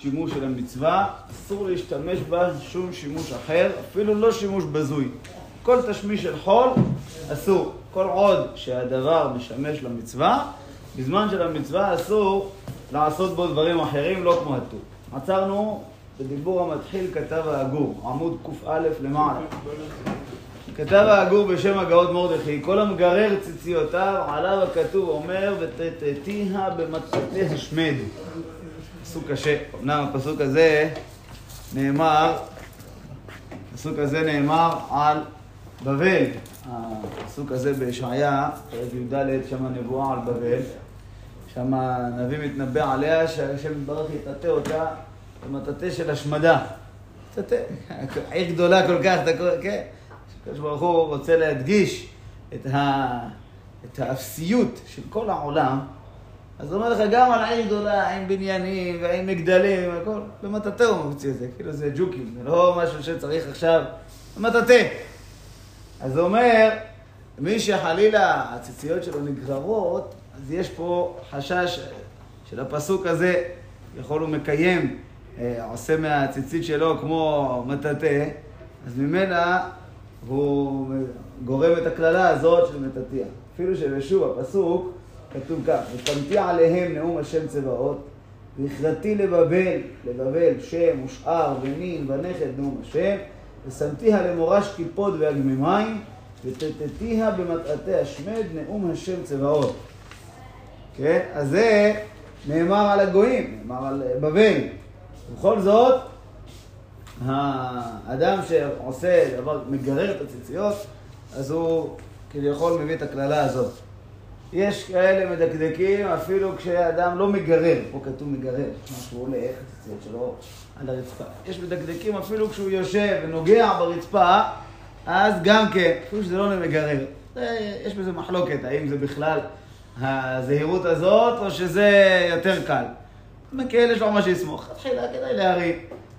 שימוש של המצווה, אסור להשתמש בה שום שימוש אחר, אפילו לא שימוש בזוי. כל תשמיש של חול, אסור. כל עוד שהדבר משמש למצווה, בזמן של המצווה אסור לעשות בו דברים אחרים, לא כמו הטור. עצרנו בדיבור המתחיל כתב האגור, עמוד קא למעלה. כתב האגור בשם הגאות מרדכי, כל המגרר ציציותיו, עליו הכתוב אומר, ותתתיה במטפתי השמד. פסוק קשה. אמנם הפסוק הזה נאמר, הפסוק הזה נאמר על בבל. הפסוק הזה בישעיה, פרק י"ד, שם הנבואה על בבל. שם הנביא מתנבא עליה שהשם יתברך יטאטא אותה במטאטא של השמדה. מטאטא, עיר גדולה כל כך, כן? הקדוש ברוך הוא רוצה להדגיש את, ה... את האפסיות של כל העולם. אז הוא אומר לך, גם על עיר גדולה, עם בניינים ועם מגדלים והכל, במטאטא הוא מוציא את זה, כאילו זה ג'וקים, זה לא משהו שצריך עכשיו, במטאטא. אז הוא אומר, מי שחלילה הציציות שלו נגררות, אז יש פה חשש של הפסוק הזה, יכול הוא מקיים, עושה מהציצית שלו כמו מטאטא, אז ממנה הוא גורם את הקללה הזאת של מטאטיה. אפילו שבשוב הפסוק כתוב כך, ושמתי עליהם נאום השם צבאות, והכרתי לבבל, לבבל, שם ושאר ונין ונכד נאום השם, ושמתיה למורש קיפוד והגמימיים, ותתתיה במטעתי השמד נאום השם צבאות. כן? אז זה נאמר על הגויים, נאמר על בבל. ובכל זאת, האדם שעושה דבר, מגרר את הציציות, אז הוא כביכול מביא את הקללה הזאת. יש כאלה מדקדקים אפילו כשאדם לא מגרר, פה כתוב מגרר, משהו הולך, הציציות שלו על הרצפה. יש מדקדקים אפילו כשהוא יושב ונוגע ברצפה, אז גם כן, אפילו שזה לא מגרר. יש בזה מחלוקת, האם זה בכלל הזהירות הזאת, או שזה יותר קל. מקל יש לו מה שיסמוך, תחילה כדאי להרים.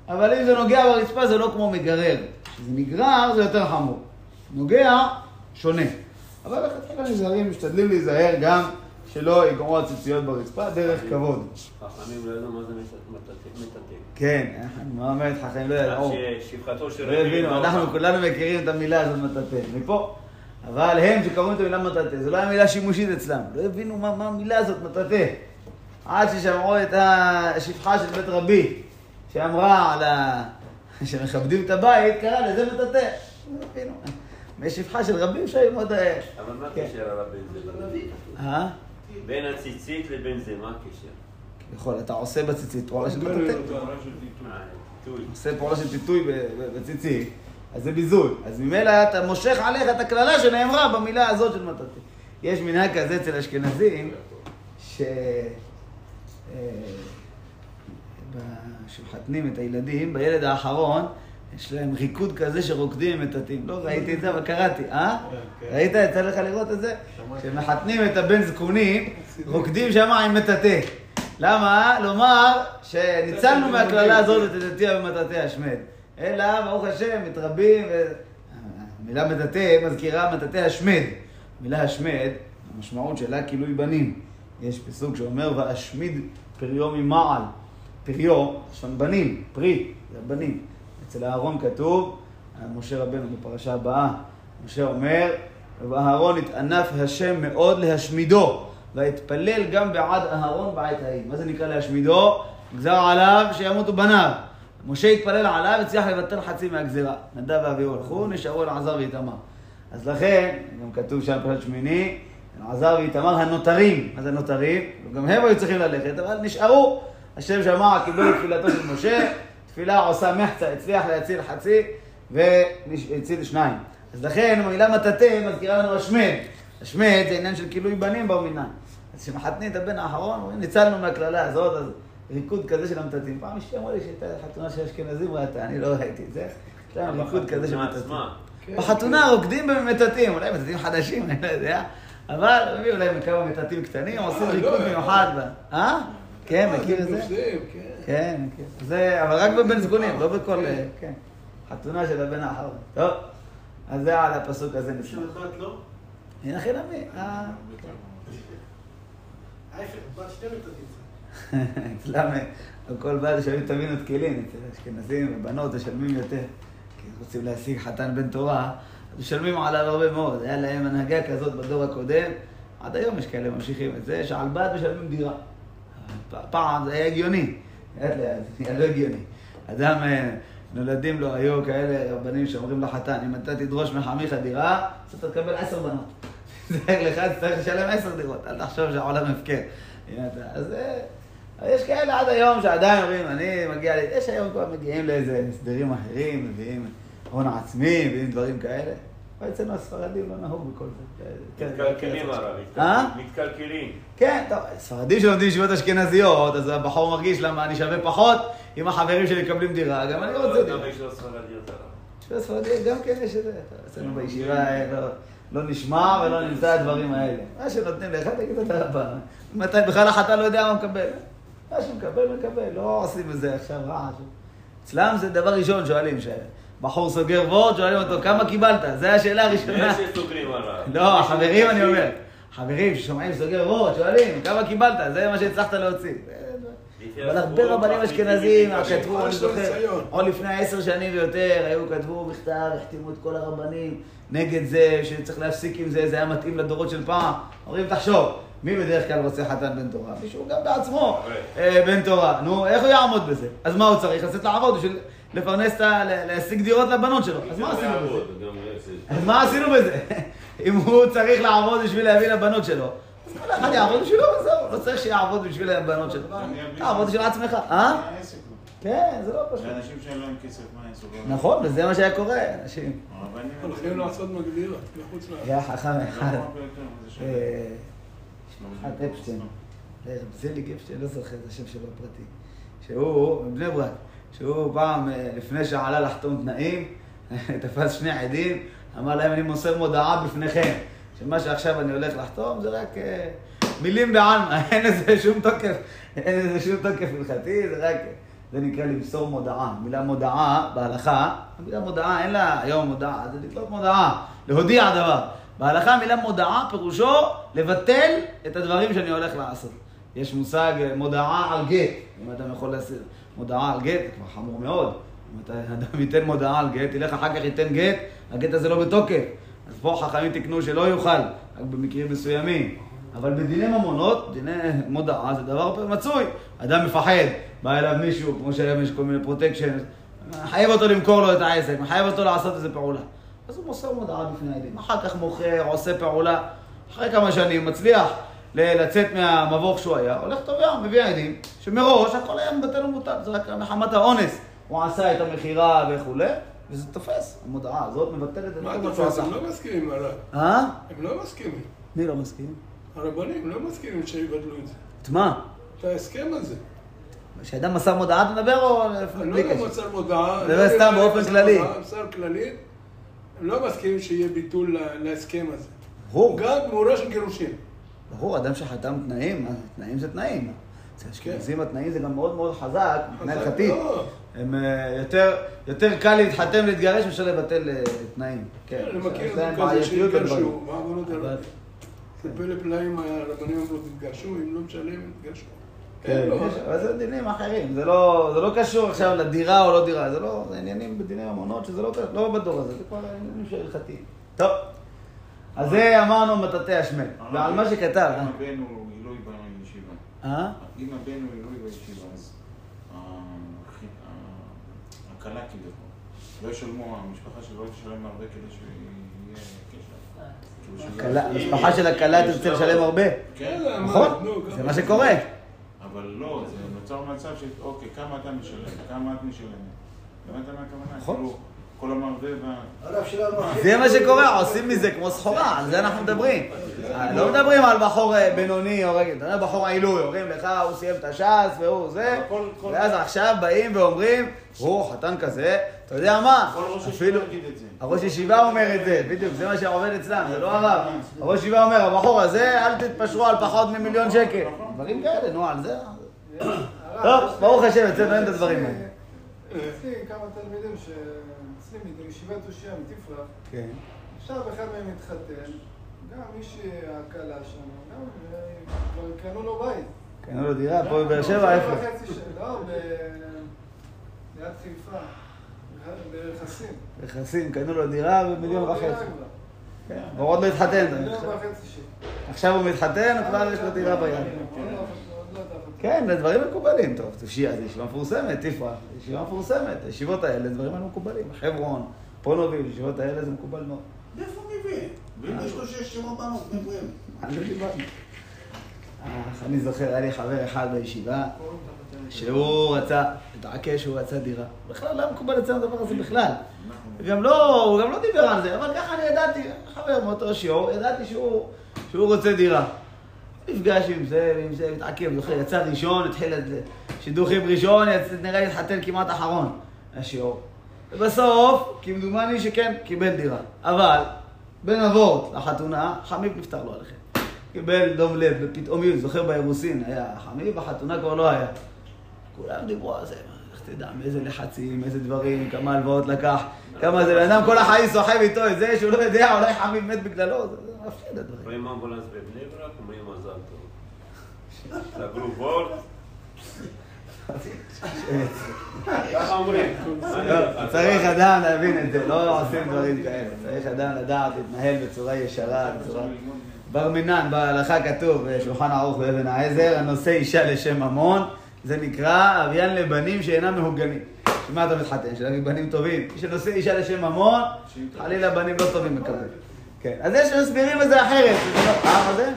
אבל אם זה נוגע ברצפה זה לא כמו מגרר. כשזה נגרר זה יותר חמור. נוגע, שונה. אבל לכתחילה נזהרים, משתדלים להיזהר גם שלא יגמרו הציציות ברצפה, דרך כבוד. חכמים לא ידעו מה זה מטאטא. כן, מה אומרת חכמים לא ידעו. שפחתו של לא הבינו, אנחנו כולנו מכירים את המילה הזאת מטאטא, מפה. אבל הם שקראו את המילה מטאטא, זו לא הייתה מילה שימושית אצלם. לא הבינו מה המילה הזאת מטאטא. עד ששמעו את השפחה של בית רבי, שאמרה על ה... שמכבדים את הבית, קרא לזה מטאטא. משפחה של רבים שהיו מאוד... אבל מה הקשר הרב בין זה אה? בין הציצית לבין זה, מה הקשר? יכול, אתה עושה בציצית פעולה של מטאטא. אה, טיטוי. עושה פעולה של פיתוי בציצית, אז זה ביזוי. אז ממילא אתה מושך עליך את הקללה שנאמרה במילה הזאת של מטאטא. יש מנהג כזה אצל אשכנזים, ש... שמחתנים את הילדים, בילד האחרון, יש להם ריקוד כזה שרוקדים עם מטאטאים. לא ראיתי את זה, אבל קראתי. אה? ראית? יצא לך לראות את זה? שמחתנים את הבן זקונים, רוקדים שם עם מטאטא. למה? לומר שניצלנו מהקללה הזאת את תתתיה במטאטא השמד. אלא, ברוך השם, מתרבים, ו... המילה מטאטא מזכירה מטאטא השמד. המילה השמד, המשמעות שלה כילוי בנים. יש פסוק שאומר, ואשמיד פריו ממעל. פריו, שם בנים, פרי, זה הבנים. אצל אהרון כתוב, משה רבנו בפרשה הבאה, משה אומר, ואהרון התענף השם מאוד להשמידו, והתפלל גם בעד אהרון בעת ההיא. מה זה נקרא להשמידו? גזר עליו שימותו בניו. משה התפלל עליו, הצליח לבטל חצי מהגזירה. נדב ואביהו הלכו, נשארו אלעזר ואיתמר. אז לכן, גם כתוב שם פרשת שמיני, אלעזר ואיתמר הנותרים. מה זה נותרים? גם הם היו צריכים ללכת, אבל נשארו. השם שמע, קיבלו את תפילתו של משה, תפילה עושה מחצה, הצליח להציל חצי והציל שניים. אז לכן המילה מטאטא מזכירה לנו השמד. השמד זה עניין של כילוי בנים בר מינן. אז כשמחתנים את הבן האחרון, אומרים, ניצלנו מהקללה הזאת, אז ריקוד כזה של המטאטאים. פעם אשתי אמרה לי שהייתה חתונה של אשכנזים ראתה, אני לא ראיתי את זה. יש להם ריקוד כזה של מטאטאים. בחתונה רוקדים במטאטאים, אולי מטאטאים חדשים, אני לא יודע. אבל הביאו להם כמה מטאטאים קטנים, עושים ריקוד מיוחד. אה? כן, מכיר את זה? כן, מכיר. זה, אבל רק בבן זקונים, לא בכל... כן. חתונה של הבן האחרון. טוב, אז זה על הפסוק הזה. לא? הנה. אה. בת שתי מטאטאים. אצלם, כל בית משלמים טבין ותקילין, אצל אשכנזים ובנות משלמים יותר. כי רוצים להשיג חתן בן תורה, אז משלמים עליו הרבה מאוד. היה להם הנהגה כזאת בדור הקודם, עד היום יש כאלה ממשיכים את זה, שעל בית משלמים דירה. פעם זה היה הגיוני, היה לא הגיוני. אדם, אה, נולדים לו, היו כאלה רבנים שאומרים לחתן, אם אתה תדרוש מחמיך דירה, אז אתה תקבל עשר בנות. זה לך, תצטרך לשלם עשר דירות, אל תחשוב שהעולם הפקר. אז אה, יש כאלה עד היום שעדיין אומרים, אני מגיע, יש היום כבר מגיעים לאיזה הסדרים אחרים, מביאים הון עצמי, מביאים דברים כאלה. אבל אצלנו הספרדים לא נהוג בכל זה. כן, מתקלקלים כן. הרב, אה? מתקלקלים. כן, טוב, ספרדים שלומדים ישיבות אשכנזיות, אז הבחור מרגיש למה אני שווה פחות, אם החברים שלי מקבלים דירה, גם אני רוצה דירה. גם יש לו ספרדיות הרב. ישיבה ספרדית גם כן יש את זה. אצלנו בישיבה אה, לא- לא נשמע ולא נמצא הדברים האלה. מה שנותנים לך, תגיד תודה רבה. מתי בכלל החתן לא יודע מה מקבל. מה שמקבל, מקבל. לא עושים את זה עכשיו רעש. אצלם זה דבר ראשון שואלים, שבחור סוגר וורד, שואלים אותו, כמה קיבלת? זו השאלה הראשונה. יש שסוגרים הרב. לא, חברים אני. אומר. חברים ששומעים סוגר וורד, שואלים, כמה קיבלת? זה מה שהצלחת להוציא. אבל הרבה רבנים אשכנזים. כתבו, אני זוכר. עוד לפני עשר שנים ויותר, היו כתבו מכתב, החתימו את כל הרבנים נגד זה, שצריך להפסיק עם זה, זה היה מתאים לדורות של פעם. אומרים, תחשוב, מי בדרך כלל רוצה חתן בן תורה? מישהו גם בעצמו אה, בן תורה. נו, איך הוא יעמוד בזה? אז מה הוא צריך? לצאת לעבוד בשביל לפרנס את ה... להשיג דירות לבנות שלו. אז מה עשינו בזה? אז מה עשינו בזה? אם הוא צריך לעבוד בשביל להביא לבנות שלו, אז כל אחד יעבוד בשבילו וזהו, לא צריך שיעבוד בשביל הבנות שלו. תעבוד בשביל עצמך, אה? כן, זה לא פשוט. לאנשים שאין להם כסף, מה הם סוגרים? נכון, וזה מה שהיה קורה, אנשים. הולכים לעשות מגבירות מחוץ לארץ. היה חכם אחד, אחד אפשטיין, לא. אה, זליג אפשטיין, לא זוכר את השם שלו הפרטי, שהוא, מבני ברק, שהוא פעם, אה, לפני שעלה לחתום תנאים, תפס שני עדים, אמר להם, אני מוסר מודעה בפניכם, שמה שעכשיו אני הולך לחתום זה רק אה, מילים בעלמא, אין לזה שום תוקף, אין לזה שום תוקף הלכתי, זה רק, זה נקרא למסור מודעה. מילה מודעה בהלכה, המילה מודעה אין לה היום מודעה, זה לתלות מודעה, להודיע דבר. בהלכה המילה מודעה פירושו לבטל את הדברים שאני הולך לעשות. יש מושג אה, מודעה על גט, אם אדם יכול למסור מודעה על גט, זה כבר חמור מאוד. אם אתה, אדם ייתן מודעה על גט, ילך אחר כך ייתן גט, הגט הזה לא בתוקף. אז פה חכמים תיקנו שלא יוכל, רק במקרים מסוימים. אבל בדיני ממונות, דיני מודעה זה דבר מצוי. אדם מפחד, בא אליו מישהו, כמו שהיום יש כל מיני פרוטקשן, מחייב אותו למכור לו את העסק, מחייב אותו לעשות איזה פעולה. אז הוא מוסר מודעה בפני העדים. אחר כך מוכר, עושה פעולה. אחרי כמה שנים מצליח לצאת מהמבוך שהוא היה, הולך תובע, מביא עדים, שמראש הכל היה מבטל ומוטל, זה רק מחמת האונס. הוא עשה את המכירה וכולי, וזה תופס. המודעה הזאת מבטלת את כל אתה מה שהוא רוצה? עשה. הם לא מסכימים, הרב. אה? הם לא מסכימים. מי לא מסכים? הרבנים לא מסכימים שיבטלו את זה. את מה? את ההסכם הזה. כשאדם מסר מודעה אתה מדבר או אני לא יודע? מסר מודעה. זה לא יודע סתם באופן כללי. מסר כללי. הם לא מסכימים שיהיה ביטול להסכם הזה. ברור, גם תמורה של גירושין. ברור, אדם שחתם תנאים, תנאים זה תנאים. אצל אשכנזים התנאים זה גם מאוד מאוד חזק, מבחינה הלכתית. לא. הם אה, יותר, יותר קל להתחתן ולהתגרש מאשר לבטל אה, תנאים. כן, אני יש מכיר את זה כזה שהתגרשו. מה אמרו אבל- לו? זה פלא פלאים, הרבנים אמרו, תתגרשו, אם לא משלם, תתגרשו. כן, לו. יש- אבל זה דינים אחרים, זה לא, זה לא קשור עכשיו לדירה או לא דירה, זה לא, זה עניינים בדיני ממונות שזה לא, לא בדור הזה, זה כבר עניינים הלכתיים. טוב, אז זה אמרנו מטאטא השמל, ועל מה שכתב, אה? אם הבן הוא עילוי בישיבה. אה? אם הבן הוא עילוי בישיבה, אז אה, הכלה כביכול. לא ישלמו, המשפחה שלו לא תשלם הרבה כדי שיהיה קשר. כאילו הכלה- המשפחה של הכלה תרצה לשלם הרבה, כן, מה, נכון? זה מה שקורה. אבל לא, זה נוצר מצב של, אוקיי, כמה אתה משלם, כמה את משלמת. הבנת מה הכוונה? נכון. כאילו, כל המרבה וה... זה מה שקורה, עושים מזה כמו סחורה, על זה אנחנו מדברים. לא מדברים על בחור אה, בינוני או רגל, אתה יודע, בחור עילוי, אומרים לך, הוא סיים את הש"ס והוא זה, ואז עכשיו באים ואומרים, הוא חתן כזה, אתה יודע מה, כל ראש אפילו, ישיבה יגיד את זה. הראש ישיבה אומר את זה, בדיוק, זה מה שעובד אצלם, זה לא הרב. הראש ישיבה אומר, הבחור הזה, אל תתפשרו על פחות ממיליון שקל. דברים כאלה, נו, על זה. טוב, ברוך השם, אצלנו אין את הדברים האלה. כמה תלמידים שאצלי מישיבת אושייה מתפרח, כן. עכשיו אחד מהם התחתן, גם מי שהכלה שם, גם כבר קנו לו בית. קנו לו דירה, פה בבאר שבע, איפה? לא. ליד חיפה. ברכסים. נכנסים, קנו לו דירה במיליון לא, וחצי. כבר. כן, עוד לא התחתן. עכשיו- הוא מתחתן, כבר יש לו דירה ביד. כן, זה דברים מקובלים. טוב, תושיע, זו ישיבה מפורסמת, תפרח, ישיבה מפורסמת. הישיבות האלה, דברים האלה מקובלים. חברון, פונוביל, הישיבות האלה זה מקובל מאוד. מאיפה מביא? ואם יש לו שש שבע בנות, מאיפה הם? אני לא דיברתי. אה, אני זוכר, היה לי חבר אחד בישיבה, שהוא רצה, התעקש שהוא רצה דירה. בכלל לא מקובל אצלנו הדבר הזה בכלל. גם לא, הוא גם לא דיבר על זה, אבל ככה אני ידעתי, חבר מאותו שיעור, ידעתי שהוא רוצה דירה. נפגש עם זה ועם זה, מתעכב, זוכר, יצא ראשון, התחיל את זה, שידוכים ראשון, נראה לי התחתן כמעט אחרון, השיעור. ובסוף, כמדומני שכן, קיבל דירה. אבל, בין אבות לחתונה, חמיב נפטר לו עליכם. קיבל דום לב בפתאומיות, זוכר באירוסין, היה חמיב, בחתונה כבר לא היה. כולם דיברו על זה, איך תדע, מאיזה לחצים, איזה דברים, כמה הלוואות לקח, כמה זה, בן אדם כל החיים סוחב איתו את זה שהוא לא יודע, אולי חמיב מת בגללו, זה מפחיד הדברים. רואים אמבולנס בבני ברק, אומרים. סגרו בור, ככה אומרים. לא, צריך אדם להבין את זה, לא עושים דברים כאלה. צריך אדם לדעת להתנהל בצורה ישרה, בצורה... בר מינן, בהלכה כתוב, בשולחן ערוך באבן העזר, הנושא אישה לשם ממון, זה נקרא אביין לבנים שאינם מהוגנים. שמה אתה מתחתן? של בנים טובים. מי שנושא אישה לשם ממון, חלילה בנים לא טובים מקבל. כן, אז יש מסבירים את זה אחרת. לא- אה, מה זה?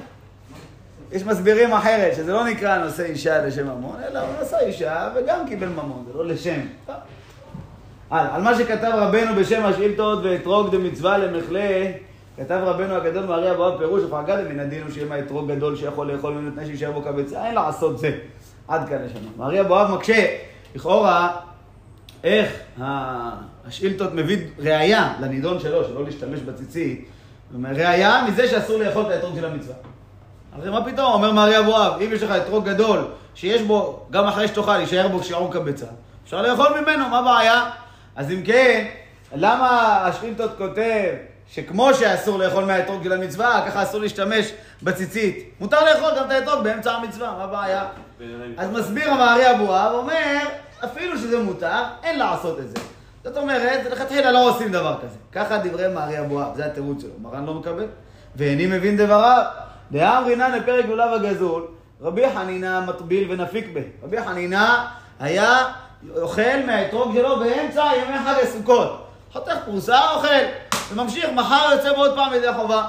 יש מסבירים אחרת, שזה לא נקרא נושא אישה לשם ממון, אלא הוא נשא אישה וגם קיבל ממון, זה לא לשם. על, על מה שכתב רבנו בשם השאילתות ואתרוג דמצווה למחלה, כתב רבנו הגדול מארי אבוהב פירוש ופגע מן הדין הוא שיהיה אתרוג גדול שיכול לאכול ממנו תנאי שישאר בו כביצה, אין לעשות זה. עד כאן לשנה. מארי אבוהב מקשה, לכאורה, איך השאילתות מביא ראייה לנידון שלו, שלא להשתמש בציצית, ראייה מזה שאסור לאכול את האתרוג של המצווה. הרי מה פתאום, אומר מארי אבוהב, אם יש לך אתרוג גדול, שיש בו, גם אחרי שתאכל, יישאר בו שיעור כביצה, אפשר לאכול ממנו, מה הבעיה? אז אם כן, למה השאילתות כותב שכמו שאסור לאכול מהאתרוג של המצווה, ככה אסור להשתמש בציצית. מותר לאכול גם את האתרוג באמצע המצווה, מה הבעיה? אז מסביר המארי אבוהב, אומר, אפילו שזה מותר, אין לעשות את זה. זאת אומרת, לכתחילה לא עושים דבר כזה. ככה דברי מארי אבוהב, זה התירוץ שלו. מרן לא מקבל, ואיני מבין דבריו. דאמרינן לפרק לולב הגזול, רבי חנינא מטביל ונפיק בה. רבי חנינא היה אוכל מהאתרוג שלו באמצע ימי חג הסוכות. חותך פרוסה, אוכל, וממשיך, מחר יוצא בעוד פעם ידי חובה.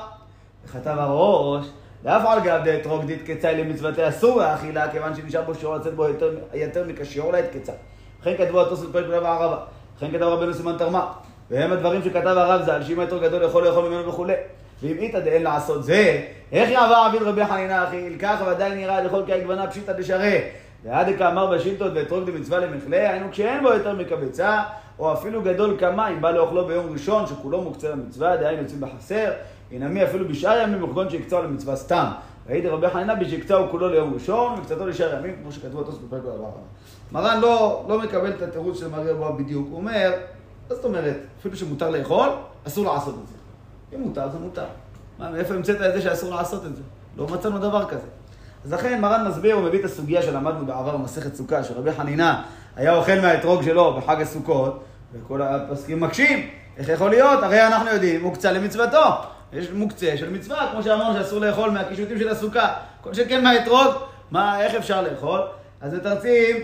וכתב הראש, ואף על גב דאתרוג דית קצאי למצוותי אסור האכילה, כיוון שנשאר בו שיעור לצאת בו יותר, יותר כשיעור לעת קצה. וכן כתבו התוספות פרק לולב הערבה. וכן כתב רבנו סימן תרמה. והם הדברים שכתב הרב ז"ל, שאם האתרוג גדול יכול לאכול ממנו וכולי. ואם איתא דאין לעשות זה, איך יעבר אביד רבי חנינא אחי? כך ודאי נראה לכל קי גוונה פשיטא דשרה. ועד כאמר בשאילתות ואתרוג דמצווה למכלה, היינו כשאין בו יותר מקבצה, או אפילו גדול כמה, אם בא לאוכלו ביום ראשון, שכולו מוקצה למצווה, דהיינו יוצאים בחסר, ינמי אפילו בשאר ימים וכגון שהקצהו למצווה סתם. והייתי רבי חנינא בשהקצהו כולו ליום ראשון, וקצתו לשאר ימים, כמו שכתבו התוספות בפרק הבא. מרן לא, לא מקבל את התירוץ של מרי אבוהב בדיוק, הוא אומר, מה זאת אומרת, אפילו שמותר לאכול, אסור לעשות את זה. אם מותר, זה מותר. מה, מאיפה המצאת את זה שאסור לעשות את זה? לא מצאנו דבר כזה. אז לכן מרן מסביר, הוא מביא את הסוגיה שלמדנו בעבר במסכת סוכה, שרבי חנינא היה אוכל מהאתרוג שלו בחג הסוכות, וכל הפסקים מקשים, איך יכול להיות? הרי אנחנו יודעים, מוקצה למצוותו. יש מוקצה של מצווה, כמו שאמרנו שאסור לאכול מהקישוטים של הסוכה. כל שכן מהאתרוג, מה, איך אפשר לאכול? אז מתרצים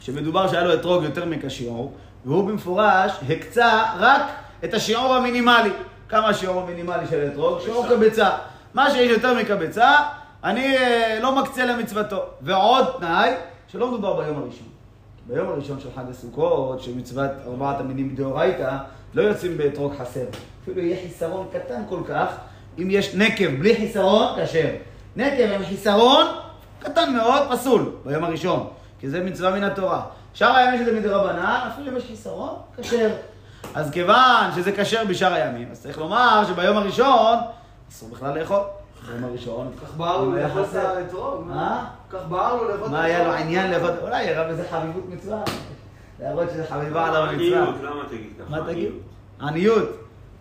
שמדובר שהיה לו אתרוג יותר מכשיעור, והוא במפורש הקצה רק את השיעור המינימלי. כמה השיעור המינימלי של אתרוג? שיעור קבצה. מה שיש יותר מקבצה, אני אה, לא מקצה למצוותו. ועוד תנאי, שלא מדובר ביום הראשון. ביום הראשון של חג הסוכות, של מצוות ארבעת המינים מדאורייתא, לא יוצאים באתרוג חסר. אפילו יהיה חיסרון קטן כל כך, אם יש נקב בלי חיסרון, כשר. נקב עם חיסרון, קטן מאוד, פסול, ביום הראשון. כי זה מצווה מן התורה. שאר הימים שזה מדרבנן, אפילו אם יש חיסרון, כשר. אז כיוון שזה כשר בשאר הימים, אז צריך לומר שביום הראשון אסור בכלל לאכול. ביום הראשון. כך בער לו לאכול את. האתרוג. מה? כך בער לו לאכול את מה היה לו עניין לאכול? אולי יראה בזה חביבות מצווה. להראות שזה חביבה עליו המצווה. עניות, למה תגיד ככה? מה תגיד? עניות.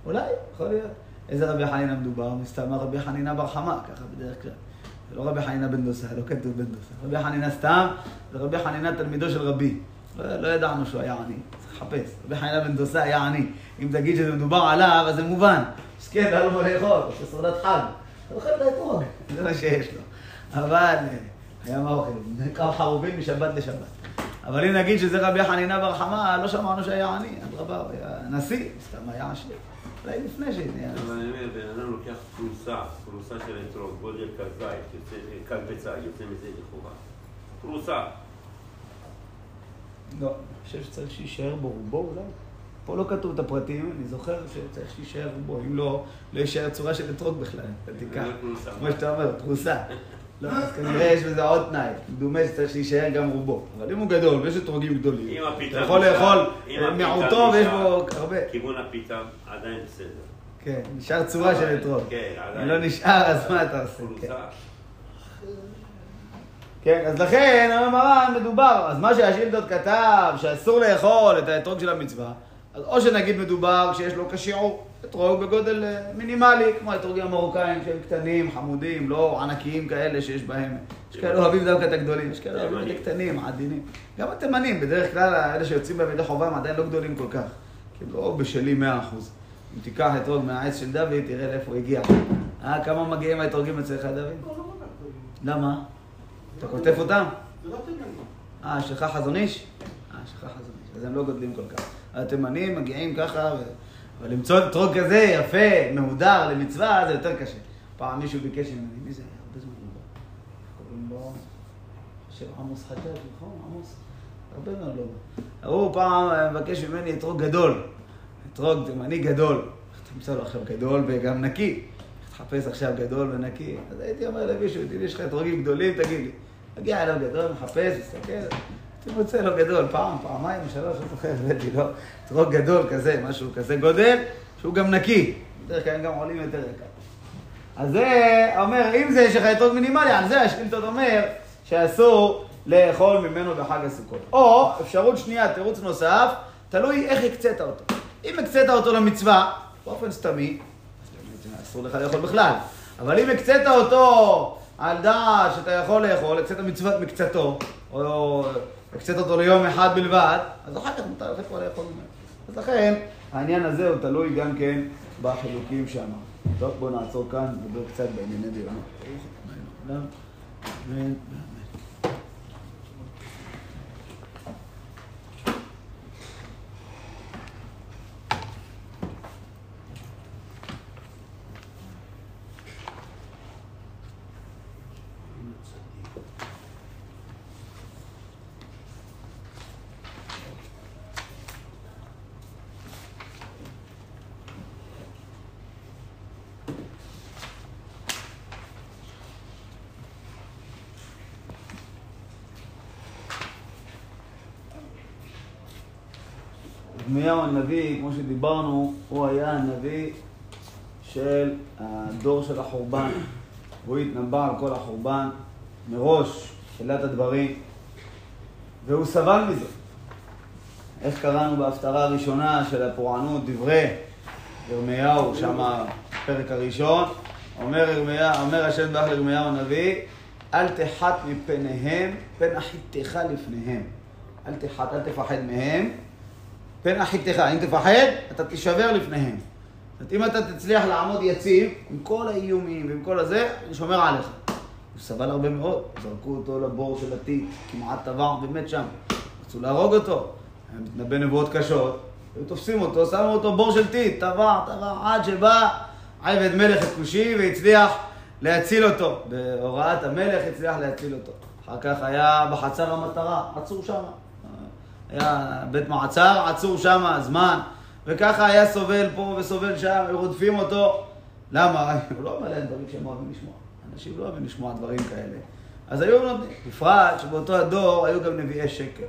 אולי, יכול להיות. איזה רבי חנינא מדובר? מסתמה רבי חנינא בר חמא, ככה בדרך כלל. זה לא רבי חנינה בן דוסה, לא כתוב בן דוסה. רבי חנינה סתם, זה רבי חנינה תלמידו של רבי. לא, לא ידענו שהוא היה עני, צריך לחפש. רבי חנינה בן דוסה היה עני. אם תגיד שזה מדובר עליו, אז זה מובן. לא היה לו מה לאכול, עושה סעודת חג. אתה אוכל האתרוג, זה מה שיש לו. אבל אה, היה מה אוכל, כמה חרובים משבת לשבת. אבל אם נגיד שזה רבי חנינה בר חמא, לא שמענו שהיה עני, אדרבה, הוא היה נשיא, סתם היה עשיר. אולי לפני שנהיה אבל אני אומר, בן אדם לוקח פרוסה, פרוסה של אתרוג, גודל כזית, יוצא, כד ביצה, יוצא מזה לכאורה. פרוסה. לא, אני חושב שצריך שיישאר בו רובו אולי. פה לא כתוב את הפרטים, אני זוכר שצריך שיישאר רובו, אם לא, לא יישאר צורה של אתרוג בכלל, פרוסה. כמו שאתה אומר, פרוסה. לא, אז כנראה יש בזה עוד תנאי, דומה שצריך שיישאר גם רובו. אבל אם הוא גדול ויש אתרוגים גדולים, אם אתה יכול לאכול אם מיעוטו ויש בו הרבה. כיוון הפיתה עדיין בסדר. כן, נשאר צורה של אתרוג. כן, אם עדיין. לא נשאר, אז מה אתה עושה? כן. אז לכן, אומר מרן, מדובר, אז מה שהשאילתות כתב, שאסור לאכול את האתרוג של המצווה, אז או שנגיד מדובר שיש לו כשיעור, אתרוג בגודל אה, מינימלי, כמו האתרוגים המרוקאים שהם קטנים, חמודים, לא ענקיים כאלה שיש בהם. יש כאלה אוהבים דווקא את הגדולים, יש כאלה אוהבים את. הקטנים, העדינים. גם התימנים, בדרך כלל אלה שיוצאים בהם ידי חובה הם עדיין לא גדולים כל כך. כי הם לא בשלים 100%. אם תיקח אתרוג מהעץ של דוד, תראה לאיפה הוא הגיע. אה, כמה מגיעים האתרוגים אצלך, דוד? לא. למה? אתה כותב אותם? לא. אה, שלך חזון איש? אה, שלך חזון איש. אז הם לא גודלים כל כך. התימנים מגיעים ככה. אבל למצוא אתרוג כזה יפה, מהודר, למצווה, זה יותר קשה. פעם מישהו ביקש ממני, מי זה היה? הרבה זמן לא בא. קוראים לו... שם עמוס חג'אג', נכון? עמוס? הרבה מאוד לא בא. הוא פעם אה, מבקש ממני אתרוג גדול. אתרוג תימני גדול. תמצא לו עכשיו גדול וגם נקי? תחפש עכשיו גדול ונקי? אז הייתי אומר למישהו, תראי, יש לך אתרוגים גדולים, תגיד לי. מגיע אליו גדול, מחפש, מסתכל, הייתי מוצא לו גדול, פעם, פעמיים, שלוש, לא זוכר, הבאתי לו אתרוג גדול כזה, משהו כזה גודל, שהוא גם נקי. בדרך כלל הם גם עולים יותר יקר. אז זה אומר, אם זה יש לך אתרוג מינימלי, על זה השאילתות אומר שאסור לאכול ממנו בחג הסוכות. או, אפשרות שנייה, תירוץ נוסף, תלוי איך הקצית אותו. אם הקצית אותו למצווה, באופן סתמי, אסור לך לאכול בכלל. אבל אם הקצית אותו על דעת שאתה יכול לאכול, הקצית מצוות מקצתו, או הקצית אותו ליום אחד בלבד, אז אחר כך מותר לך כבר לאכול ממנו. אז לכן, העניין הזה הוא תלוי גם כן בחילוקים שאמרנו. טוב, בואו נעצור כאן, נדבר קצת בענייני דירה. אמן, אמן. ירמיהו הנביא, כמו שדיברנו, הוא היה הנביא של הדור של החורבן. והוא התנבא על כל החורבן מראש, תחילת הדברים, והוא סבל מזה. איך קראנו בהפטרה הראשונה של הפורענות, דברי ירמיהו, שם הפרק הראשון, אומר, ירמיה, אומר השם ברך לירמיהו הנביא, אל תחת מפניהם, פן אחיתך לפניהם. אל תחת, אל תפחד מהם, פן אחיתך. אם תפחד, אתה תישבר לפניהם. זאת אומרת, אם אתה תצליח לעמוד יציב, עם כל האיומים ועם כל הזה, אני שומר עליך. הוא סבל הרבה מאוד, זרקו אותו לבור של הטיט, כמעט טבע ומת שם. רצו להרוג אותו, היה מתנבא נבואות קשות, היו תופסים אותו, שמו אותו בור של טיט, טבע, טבע, עד שבא עבד מלך הכושי והצליח להציל אותו. בהוראת המלך הצליח להציל אותו. אחר כך היה בחצר המטרה, עצור שם. היה בית מעצר, עצור שם, זמן. וככה היה סובל פה וסובל שם, ורודפים אותו. למה? הוא לא להם דברים שהם אוהבים לשמוע. אנשים לא אוהבים לשמוע דברים כאלה. אז היו נותנים. בפרט שבאותו הדור היו גם נביאי שקר.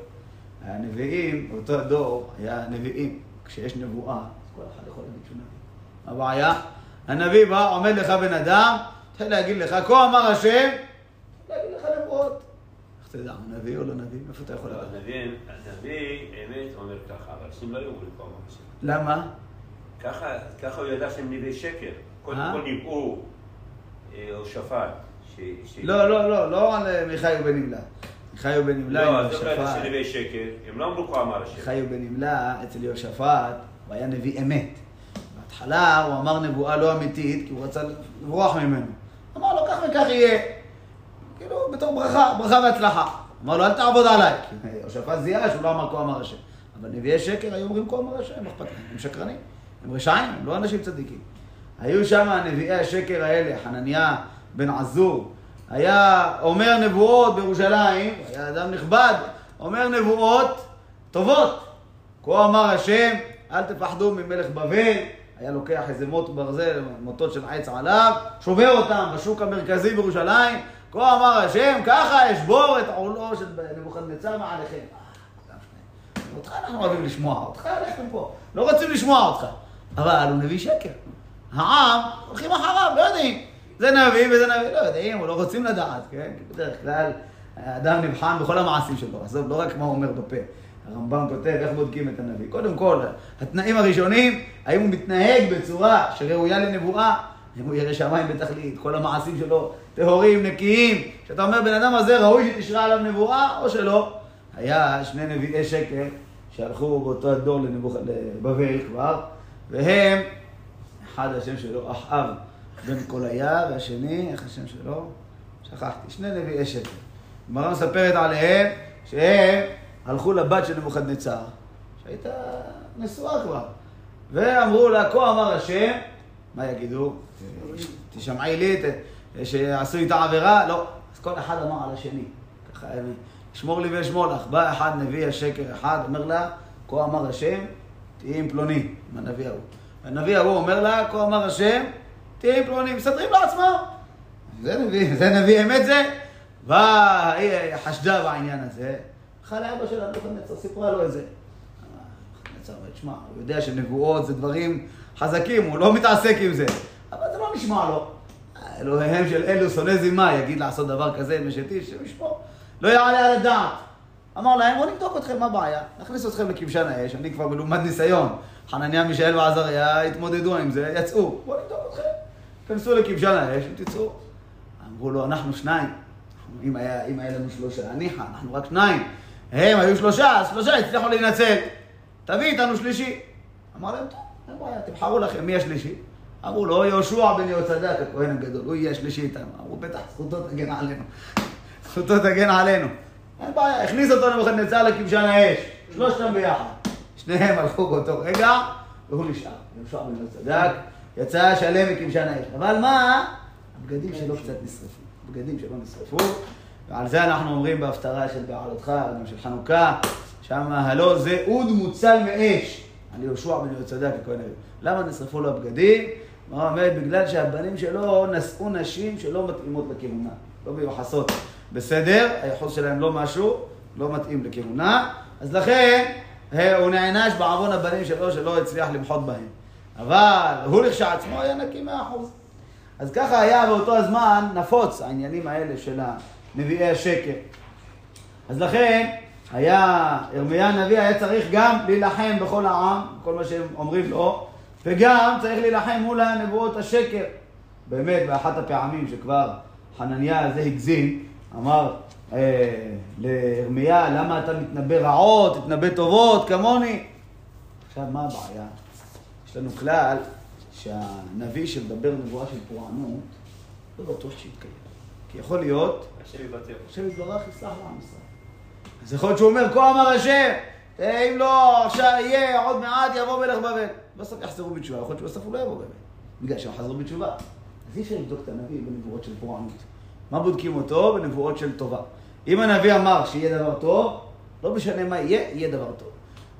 הנביאים, באותו הדור היה נביאים. כשיש נבואה, אז כל אחד יכול להגיד שהוא נביא. הבעיה, הנביא בא, עומד לך בן אדם, התחיל להגיד לך, כה אמר השם, להגיד לך נבואות. איך תדע, נביא או לא נביא? מאיפה אתה יכול לדעת? הנביא, אמת, אומר ככה, אבל אנשים לא היו אומרים השם. למה? ככה, הוא ידע שהם נביאי שקר. קודם אה? כל ניבאו, אה, או שפט, לא, לא, לא, לא על אה, מיכאי בן נמלה. מיכאי בן נמלה לא, עם אז זה אומר יהושפט. שנביאי שקר, הם לא אמרו כה אמר השם. מיכאי בן נמלה אצל יהושפט, הוא היה נביא אמת. בהתחלה הוא אמר נבואה לא אמיתית, כי הוא רצה לברוח ממנו. אמר לו, כך וכך יהיה. כאילו, בתור ברכה, ברכה והצלחה. אמר לו, אל תעבוד עליי. יהושפט זיהה שהוא לא אמר כה אמר השם. אבל נביאי שקר היו אומרים כה אמר השם, אכפת להם? הם שקרנים. הם רשעים, הם לא אנשים צדיקים. היו שם נביאי השקר האלה, חנניה בן עזור, היה אומר נבואות בירושלים, היה אדם נכבד, אומר נבואות טובות. כה אמר השם, אל תפחדו ממלך בבל, היה לוקח איזה מוט ברזל, מוטות של עץ עליו, שובר אותם בשוק המרכזי בירושלים, כה אמר השם, ככה אשבור את עולו של נבוכדנצר מעליכם. אותך אנחנו אוהבים לשמוע, אותך הלכתם פה, לא רוצים לשמוע אותך. אבל הוא נביא שקר. העם הולכים אחריו, לא יודעים. זה נביא וזה נביא, לא יודעים, או לא רוצים לדעת, כן? כי בדרך כלל האדם נבחן בכל המעשים שלו, עזוב, לא רק מה הוא אומר בפה. הרמב"ם כותב איך בודקים את הנביא. קודם כל, התנאים הראשונים, האם הוא מתנהג בצורה שראויה לנבואה, אם הוא ירא שמיים בתכלית, כל המעשים שלו טהורים, נקיים, שאתה אומר, בן אדם הזה ראוי שתשרה עליו נבואה, או שלא. היה שני נביאי שקר שהלכו באותו הדור לנבוכ... לבבל כבר, והם, אחד השם שלו אחאב בן קוליה, והשני, איך השם שלו? שכחתי, שני נביאי שקר. הגמרא מספרת עליהם שהם הלכו לבת של נבוכדנצר, שהייתה נשואה כבר, ואמרו לה, כה אמר השם, מה יגידו? תשמעי לי, ת- שעשו איתה עבירה? לא. אז כל אחד אמר על השני. ככה, שמור לי ואשמור לך. בא אחד, נביא השקר אחד, אומר לה, כה אמר השם, תהיי עם פלוני, עם הנביא ההוא. הנביא ההוא אומר לה, כה אמר השם, תהיי עם פלוני, מסדרים לעצמם. זה נביא, זה נביא אמת זה. באה, היא חשדה בעניין הזה, הלכה לאבא שלה, נבוכדנצר, סיפרה לו את זה. אומר, תשמע, הוא יודע שנבואות זה דברים חזקים, הוא לא מתעסק עם זה. אבל זה לא נשמע לו. אלוהיהם של אלו שונא זימה, יגיד לעשות דבר כזה עם אשת איש. לא יעלה על הדעת. אמר להם, בואו נבדוק אתכם, מה הבעיה? נכניס אתכם לכבשן האש, אני כבר מלומד ניסיון. חנניה, מישאל ועזריה התמודדו עם זה, יצאו. בואו נבדוק אתכם. כנסו לכבשן האש ותצאו. אמרו לו, אנחנו שניים. אם היה, אם היה לנו שלושה, ניחא, אנחנו רק שניים. הם היו שלושה, אז שלושה הצליחו להינצל. תביא איתנו שלישי. אמר להם, טוב, אין בעיה, תבחרו לכם, מי השלישי? אמרו לו, יהושע בן יהוצדק, הכהן הגדול, הוא יהיה השלישי איתנו. אמרו, בטח, זכותו תגן עלינו. זכותו תגן עלינו. אין בעיה, הכניס אותו נבוכדנצר לכבשן האש, שלושתם ביחד. שניהם הלכו באותו רגע, והוא נשאר. יהושע בן יהוצדק, יצא שלם מכבשן האש. אבל מה? הבגדים שלו קצת נשרפו. בגדים שלו נשרפו, ועל זה אנחנו אומרים בהפטרה של בעלותך, גם של חנוכה, שמה הלא זה אוד מוצל מאש, על יהושע בן יהוצדק הכהן הגדול. למה נשרפו לו הבגדים? מה אומרת? בגלל שהבנים שלו נשאו נשים שלא מתאימות לכהונה, לא מיוחסות בסדר, היחוס שלהם לא משהו, לא מתאים לכהונה, אז לכן אה, הוא נענש בעוון הבנים שלו שלא הצליח למחות בהם. אבל הוא לכשעצמו היה נקי מאה אחוז. אז ככה היה באותו הזמן נפוץ העניינים האלה של נביאי השקר. אז לכן היה, ירמיה הנביא היה צריך גם להילחם בכל העם, כל מה שהם אומרים לו, וגם צריך להילחם מול הנבואות השקר. באמת, באחת הפעמים שכבר חנניה הזה הגזים, אמר אה, לירמיה, למה אתה מתנבא רעות, תתנבא טובות כמוני? עכשיו, מה הבעיה? יש לנו כלל שהנביא שמדבר נבואה של פורענות, לא בטוח שיתקיים. כי יכול להיות השם יוותר. השם יתברך יסלח לעם ישראל. אז יכול להיות שהוא אומר, כה אמר השם, אה, אם לא עכשיו יהיה, עוד מעט יבוא מלך בבל. בסוף יחזרו בתשובה, יכול להיות שבסוף הוא לא יבוא בבל. בגלל שהם חזרו בתשובה. אז אי אפשר לבדוק את הנביא בנבואות של פורענות. מה בודקים אותו? בנבואות של טובה. אם הנביא אמר שיהיה דבר טוב, לא משנה מה יהיה, יהיה דבר טוב.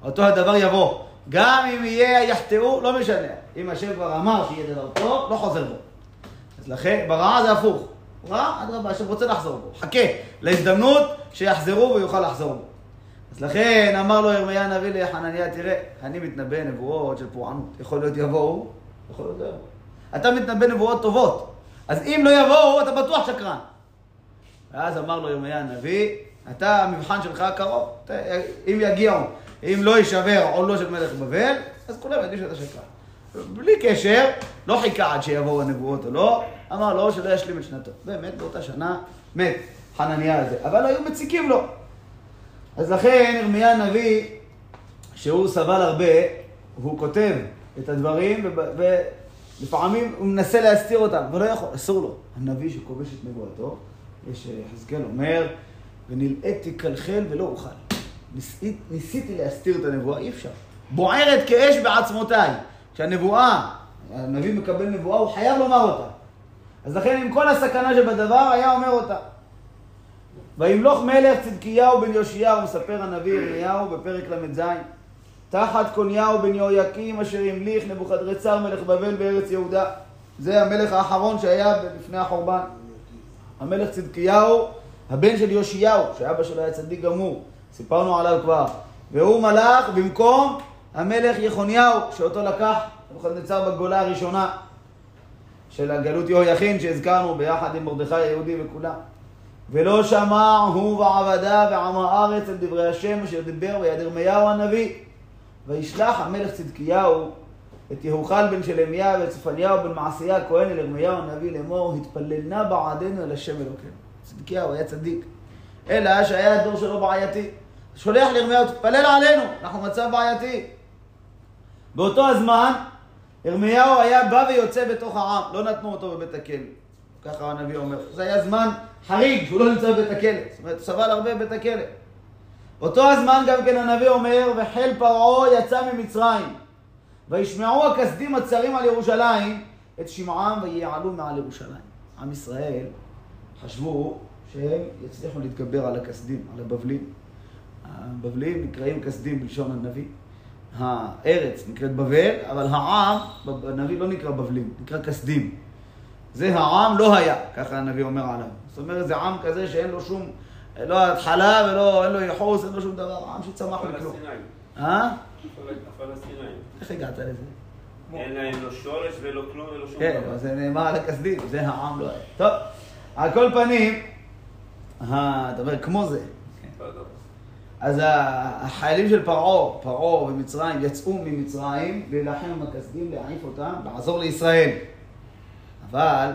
אותו הדבר יבוא. גם אם יהיה יחטאו, לא משנה. אם השם כבר אמר שיהיה דבר טוב, לא חוזר בו. אז לכן, ברעה זה הפוך. רע, אדרבה, השם רוצה לחזור בו. חכה להזדמנות שיחזרו ויוכל לחזור בו. אז לכן אמר לו ירמיה הנביא לחנניה, תראה, אני מתנבא נבואות של פורענות. יכול להיות יבואו, יכול להיות לא יבואו. אתה מתנבא נבואות טובות. אז אם לא יבואו, אתה בטוח שקרן. ואז אמר לו ירמיה הנביא, אתה, המבחן שלך קרוב. אם יגיעו, אם לא יישבר עולו של מלך בבל, אז כולם יודעים שאתה שקרן. בלי קשר, לא חיכה עד שיבואו הנבואות או לא, אמר לו שלא ישלים את שנתו. באמת, באותה שנה מת חנניה הזה, אבל היו מציקים לו. אז לכן ירמיה הנביא, שהוא סבל הרבה, הוא כותב את הדברים, ולפעמים הוא מנסה להסתיר אותם, ולא יכול, אסור לו. הנביא שכובש את נבואתו, יש יחזקאל אומר, ונלאיתי כלכל ולא אוכל. ניסית, ניסיתי להסתיר את הנבואה, אי אפשר. בוערת כאש בעצמותיי. כשהנבואה, הנביא מקבל נבואה, הוא חייב לומר אותה. אז לכן עם כל הסכנה שבדבר, היה אומר אותה. וימלוך מלך צדקיהו בן יאשיהו, מספר הנביא ירמיהו בפרק ל"ז, תחת קוניהו בן יהויקים אשר המליך נבוכדרצר מלך בבל בארץ יהודה. זה המלך האחרון שהיה לפני החורבן. המלך צדקיהו, הבן של יאשיהו, שאבא שלו היה צדיק גמור, סיפרנו עליו כבר. והוא מלך במקום המלך יחוניהו, שאותו לקח נבוכדנצר בגולה הראשונה של הגלות יהויכין שהזכרנו ביחד עם מרדכי היהודי וכולם. ולא שמע הוא ועבדיו ועם הארץ על דברי השם אשר דיבר ביד ירמיהו הנביא. וישלח המלך צדקיהו את יהוכל בן שלמיה ואת צפניהו בן מעשיה הכהן אל ירמיהו הנביא לאמור התפללנה בעדנו אל השם אלוקינו. צדקיהו היה צדיק. אלא שהיה הדור שלו בעייתי. שולח לירמיהו, תתפלל עלינו, אנחנו במצב בעייתי. באותו הזמן, ירמיהו היה בא ויוצא בתוך העם, לא נתנו אותו בבית הכלא. ככה הנביא אומר. זה היה זמן חריג, שהוא לא נמצא בבית הכלא. זאת אומרת, הוא סבל הרבה בבית הכלא. אותו הזמן גם כן הנביא אומר, וחיל פרעה יצא ממצרים. וישמעו הכסדים הצרים על ירושלים את שמעם ויעלו מעל ירושלים. עם ישראל חשבו שהם יצליחו להתגבר על הכסדים, על הבבלים. הבבלים נקראים כסדים בלשון הנביא. הארץ נקראת בבל, אבל העם, הנביא לא נקרא בבלים, נקרא כסדים. זה העם לא היה, ככה הנביא אומר עליו. זאת אומרת, זה עם כזה שאין לו שום, לא התחלה ולא, אין לו יחוס, אין לו שום דבר, עם שצמח מכלום. הפלסטינאים. אה? הפלסטינאים. איך הגעת לזה? אין להם לא שורש ולא כלום ולא שום כן, דבר. אבל זה נאמר על הכסדים, זה העם לא היה. טוב, על כל פנים, ה- אתה אומר, כמו זה. אז החיילים של פרעה, פרעה ומצרים, יצאו ממצרים להילחם עם הכסדים, להעיף אותם, לעזור לישראל. אבל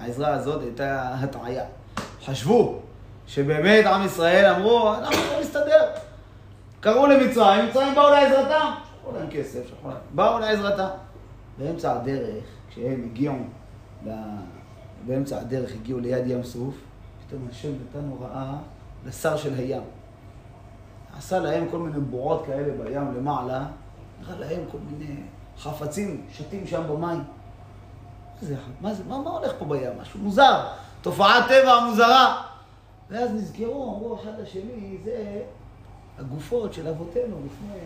העזרה הזאת הייתה הטעיה. חשבו שבאמת עם ישראל אמרו, אנחנו לא נסתדר. קראו למצרים, מצרים באו לעזרתם. שלחו להם כסף, שלחו. באו לעזרתם. באמצע הדרך, כשהם הגיעו. באמצע הדרך הגיעו ליד ים סוף, פתאום השם נתן הוראה לשר של הים. עשה להם כל מיני בועות כאלה בים למעלה, נראה להם כל מיני חפצים שתים שם במים. זה, מה, זה, מה, מה הולך פה בים? משהו מוזר, תופעת טבע מוזרה. ואז נזכרו, אמרו אחד לשני, זה הגופות של אבותינו לפני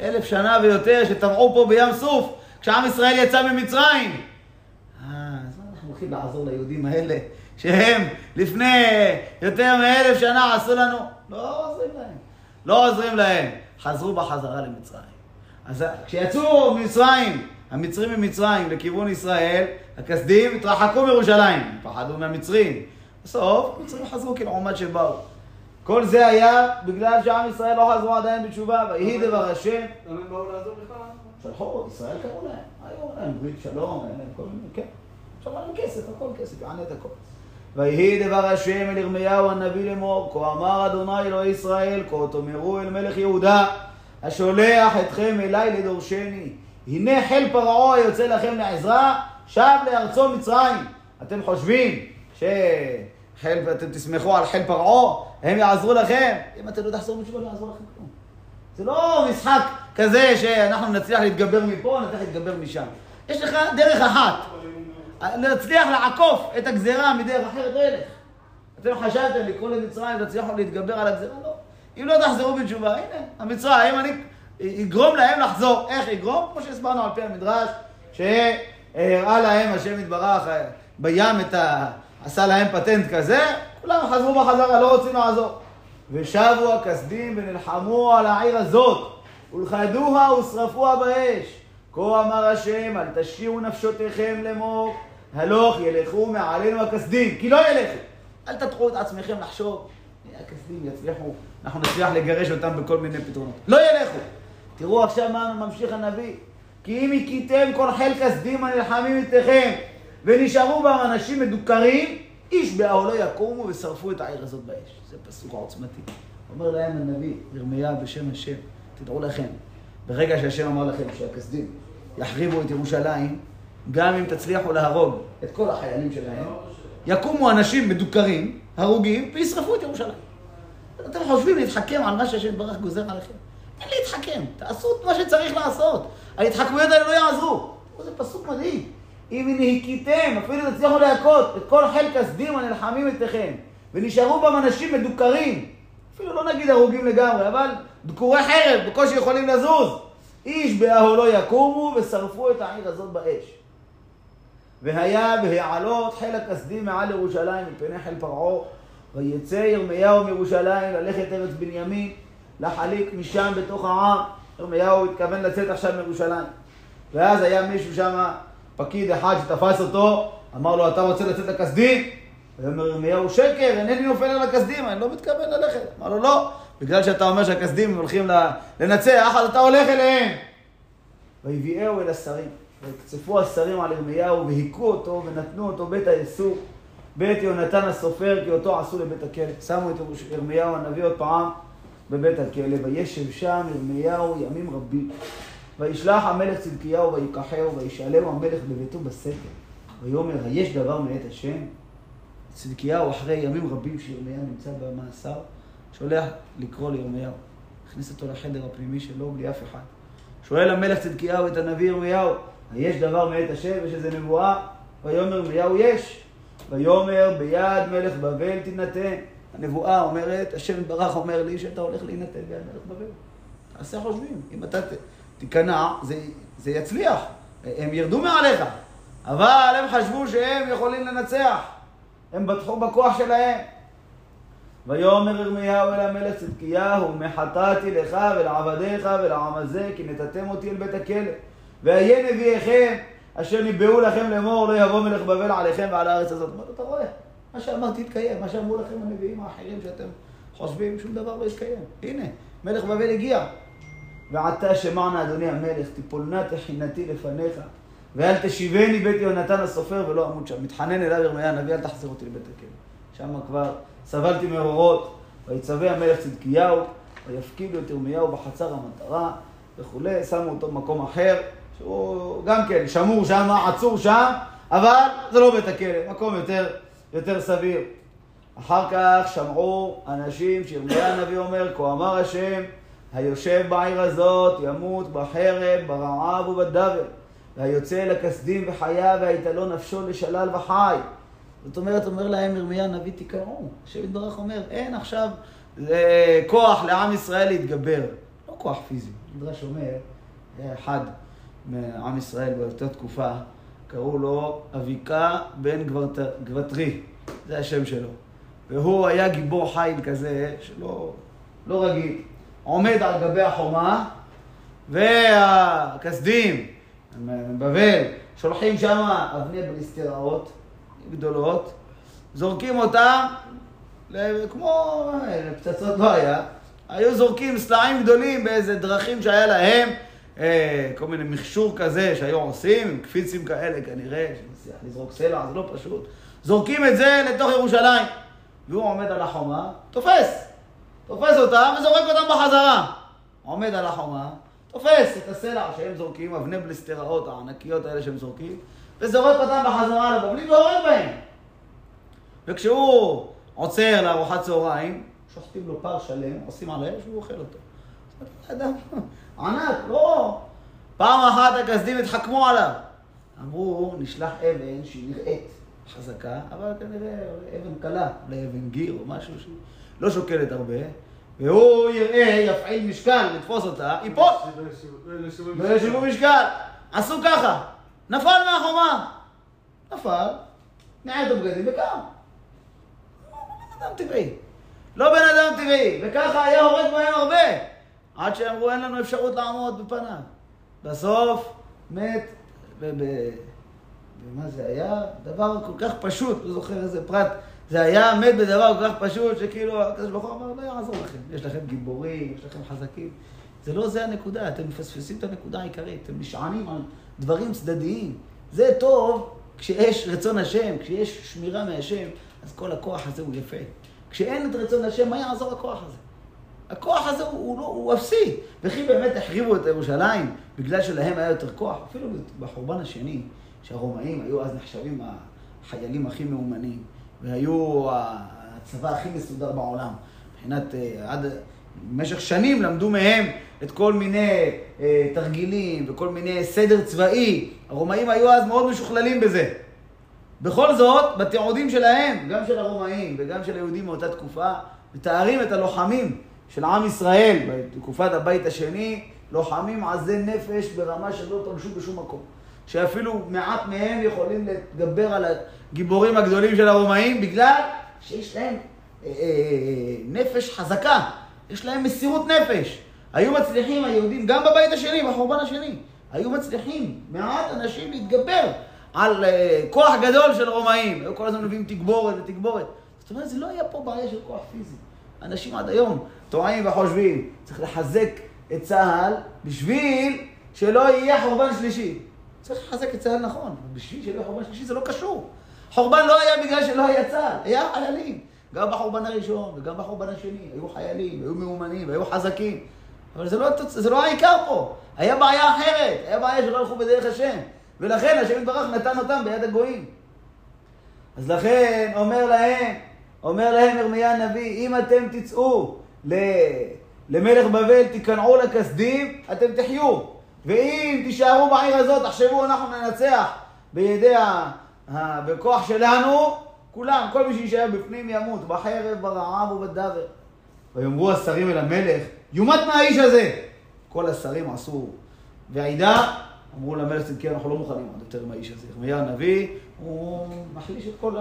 אלף שנה ויותר, שטבעו פה בים סוף, כשעם ישראל יצא ממצרים. אה, אז מה אנחנו הולכים לעזור ליהודים האלה, שהם לפני יותר מאלף שנה עשו לנו? לא עוזרים להם. לא עוזרים להם. חזרו בחזרה למצרים. אז כשיצאו ממצרים, המצרים ממצרים לכיוון ישראל, הכסדים התרחקו מירושלים, פחדו מהמצרים. בסוף, המצרים חזרו כלעומת שבאו. כל זה היה בגלל שעם ישראל לא חזרו עדיין בתשובה, ויהי דבר השם. למה הם באו לעזור בכלל? שלחו, ישראל קראו להם, היו להם ברית שלום, היה להם כל מיני, כן. עכשיו להם כסף, הכל כסף, יענה את הכל. ויהי דבר השם אל ירמיהו הנביא לאמור, כה אמר אדוני אלוהי ישראל, כה תאמרו אל מלך יהודה, השולח אתכם אליי לדורשני. הנה חיל פרעה היוצא לכם לעזרה, שב לארצו מצרים. אתם חושבים שחיל, אתם תסמכו על חיל פרעה, הם יעזרו לכם? אם אתם לא תחזרו בתשובה, לא יעזור לכם כלום. זה לא משחק כזה שאנחנו נצליח להתגבר מפה, נצליח להתגבר משם. יש לך דרך אחת, להצליח לעקוף את הגזרה מדרך אחרת, לא ילך. אתם חשבתם לקרוא למצרים, תצליחו להתגבר על הגזרה? לא. אם לא תחזרו בתשובה, הנה, המצרים, אני אגרום להם לחזור. איך יגרום? כמו שהסברנו על פי המדרש, שהראה להם השם יתברך בים את ה... עשה להם פטנט כזה, כולם חזרו בחזרה, לא רוצים לעזור. ושבו הכסדים ונלחמו על העיר הזאת, ולכדוה ושרפוה באש. כה אמר השם, אל תשאירו נפשותיכם לאמור, הלוך ילכו מעלינו הכסדים, כי לא ילכו. אל תטחו את עצמכם לחשוב, הכסדים יצליחו, אנחנו נצליח לגרש אותם בכל מיני פתרונות. לא ילכו. תראו עכשיו מה ממשיך הנביא. כי אם הכיתם כל חיל כסדים הנלחמים איתכם, ונשארו בם אנשים מדוכרים, איש באהלו יקומו ושרפו את העיר הזאת באש. זה פסוק עוצמתי. אומר להם הנביא, ירמיה בשם השם, תדעו לכם, ברגע שהשם אמר לכם שהכסדים יחריבו את ירושלים, גם אם תצליחו להרוג את כל החיילים שלהם, יקומו אנשים מדוכרים, הרוגים, וישרפו את ירושלים. אתם חושבים להתחכם על מה שהשם יתברך גוזר עליכם? אין להתחכם, תעשו את מה שצריך לעשות. ההתחכמויות האלה לא יעזרו. זה פסוק מדהים. אם נהיקיתם, אפילו תצליחו להכות את כל חיל כסדים הנלחמים אתכם, ונשארו בם אנשים מדוכרים, אפילו לא נגיד הרוגים לגמרי, אבל דקורי חרב, בקושי יכולים לזוז. איש באהלו יקומו ושרפו את העיר הזאת באש. והיה בהעלות חיל הכסדים מעל ירושלים מפני חיל פרעה, ויצא ירמיהו מירושלים ללכת ארץ בנימין, לחליק משם בתוך העם. ירמיהו התכוון לצאת עכשיו מירושלים. ואז היה מישהו שם, פקיד אחד שתפס אותו, אמר לו, אתה רוצה לצאת לכסדים? ואומר ירמיהו, שקר, אינני נופל על הכסדים, אני לא מתכוון ללכת. אמר לו, לא, בגלל שאתה אומר שהכסדים הולכים לנצח, אז אתה הולך אליהם. ויביאהו אל השרים, ויקצפו השרים על ירמיהו, והיכו אותו, ונתנו אותו בית האסור, בית יונתן הסופר, כי אותו עשו לבית הכלא. שמו את ירמיהו הנביא עוד פעם בבית הכלא, וישב שם ירמיהו ימים רבים. וישלח המלך צדקיהו ויקחהו, וישאלהו המלך בביתו בסתר. ויאמר, היש דבר מאת השם? צדקיהו, אחרי ימים רבים שירמיהו נמצא במאסר, שולח לקרוא לירמיהו. הכניס אותו לחדר הפנימי שלו בלי אף אחד. שואל המלך צדקיהו את הנביא ירמיהו, היש דבר מאת השם? יש איזה נבואה? ויאמר ירמיהו, יש. ויאמר ביד מלך בבל תינתן. הנבואה אומרת, השם יתברך אומר לי שאתה הולך להינתן ביד מלך בבל. תעשה חושבים, אם אתה תיכנע, זה, זה יצליח, הם ירדו מעליך. אבל הם חשבו שהם יכולים לנצח, הם בטחו בכוח שלהם. ויאמר ירמיהו אל המלך צדקיהו, מחטאתי לך ולעבדיך ולעם הזה, כי נתתם אותי אל בית הכלא. ואהיה נביאיכם, אשר ניבאו לכם לאמור, לא יבוא מלך בבל עליכם ועל הארץ הזאת. מה אתה רואה? מה שאמרתי יתקיים, מה שאמרו לכם הנביאים האחרים שאתם חושבים, שום דבר לא יתקיים. הנה, מלך בבל הגיע. ועתה שמענה אדוני המלך, תיפולנה תחינתי לפניך, ואל תשיבני בית יונתן הסופר ולא אמות שם. מתחנן אליו ירמיה הנביא, אל תחזיר אותי לבית הכלא. שם כבר סבלתי מאורות, ויצווה המלך צדקיהו, ויפקידו את ירמיהו בחצר המטרה וכולי, שמו אותו במקום אחר, שהוא גם כן שמור שם, עצור שם, אבל זה לא בית הכלא, מקום יותר, יותר סביר. אחר כך שמעו אנשים שירמיה הנביא אומר, כה אמר השם, היושב בעיר הזאת ימות בחרב, ברעב ובדבר, והיוצא אל הכסדים וחיה, והייתה נפשו לשלל וחי. זאת אומרת, אומר להם ירמיה הנביא, תקראו. השם יתברך אומר, אין עכשיו זה כוח לעם ישראל להתגבר. לא כוח פיזי. מדרש אומר, היה אחד מעם ישראל באותה תקופה, קראו לו אביקה בן גברת, גבטרי, זה השם שלו. והוא היה גיבור חיל כזה, שלא לא רגיל. עומד על גבי החומה, והכסדים, בבל, שולחים שם אבני בליסטראות גדולות, זורקים אותם, כמו פצצות לא היה, היו זורקים סלעים גדולים באיזה דרכים שהיה להם, אה, כל מיני מכשור כזה שהיו עושים, קפיצים כאלה כנראה, שמצליח לזרוק סלע, זה לא פשוט. זורקים את זה לתוך ירושלים. והוא עומד על החומה, תופס. תופס אותם וזורק אותם בחזרה. עומד על החומה, תופס את הסלע שהם זורקים, אבני בליסטראות הענקיות האלה שהם זורקים, וזורק אותם בחזרה לבבלים והורג בהם. וכשהוא עוצר לארוחת צהריים, שוחטים לו פר שלם, עושים על האש והוא אוכל אותו. אדם ענק, לא. פעם אחת הכסדים התחכמו עליו. אמרו, נשלח אבן שהיא נראית חזקה, אבל כנראה אבן קלה, אולי אבן גיר או משהו שהיא לא שוקלת הרבה, והוא יראה, יפעיל משקל לתפוס אותה, ייפול. לא ישבו משקל. עשו ככה, נפל מהחומה. נפל, נעד את הבגדים וקם. בן אדם טבעי. לא בן אדם טבעי, וככה היה הורג בהם הרבה. עד שאמרו אין לנו אפשרות לעמוד בפניו. בסוף מת, ומה זה היה? דבר כל כך פשוט, לא זוכר איזה פרט. זה היה מת בדבר כל כך פשוט, שכאילו הקדוש ברוך הוא אמר, לא יעזור לכם. יש לכם גיבורים, יש לכם חזקים. זה לא זה הנקודה, אתם מפספסים את הנקודה העיקרית, אתם נשענים על דברים צדדיים. זה טוב כשיש רצון השם, כשיש שמירה מהשם, אז כל הכוח הזה הוא יפה. כשאין את רצון השם, מה יעזור הכוח הזה? הכוח הזה הוא, הוא, לא, הוא אפסי. וכי באמת החריבו את ירושלים בגלל שלהם היה יותר כוח, אפילו בחורבן השני, שהרומאים היו אז נחשבים החיילים הכי מאומנים, והיו הצבא הכי מסודר בעולם. מבחינת, אה, עד, במשך שנים למדו מהם את כל מיני אה, תרגילים וכל מיני סדר צבאי. הרומאים היו אז מאוד משוכללים בזה. בכל זאת, בתיעודים שלהם, גם של הרומאים וגם של היהודים מאותה תקופה, מתארים את הלוחמים של עם ישראל בתקופת הבית השני, לוחמים עזי נפש ברמה שלא פגשו בשום מקום. שאפילו מעט מהם יכולים להתגבר על הגיבורים הגדולים של הרומאים, בגלל שיש להם אה, אה, נפש חזקה, יש להם מסירות נפש. היו מצליחים היהודים, גם בבית השני, בחורבן השני, היו מצליחים מעט אנשים להתגבר על אה, כוח גדול של רומאים. היו כל הזמן מביאים תגבורת ותגבורת. זאת אומרת, זה לא היה פה בעיה של כוח פיזי. אנשים עד היום טועים וחושבים, צריך לחזק את צה"ל בשביל שלא יהיה חורבן שלישי. צריך לחזק את צה"ל נכון, בשביל שלא יהיה חורבן שלישי זה לא קשור. חורבן לא היה בגלל שלא היה צה"ל, היה חיילים. גם בחורבן הראשון וגם בחורבן השני, היו חיילים, היו מאומנים, היו חזקים. אבל זה לא, זה לא העיקר פה. היה בעיה אחרת, היה בעיה שלא הלכו בדרך השם. ולכן השם יתברך נתן אותם ביד הגויים. אז לכן אומר להם, אומר להם ירמיה הנביא, אם אתם תצאו למלך בבל, תיכנעו לכסדים, אתם תחיו. ואם תישארו בעיר הזאת, תחשבו, אנחנו ננצח בידי ה... בכוח שלנו, כולם, כל מי שיישאר בפנים ימות, בחרב, ברעב ובדבר. ויאמרו השרים אל המלך, יומת מהאיש הזה. כל השרים עשו ועידה, אמרו למלך צדקי, אנחנו לא מוכנים עוד יותר עם האיש הזה. ירמיה הנביא, הוא מחליש את כל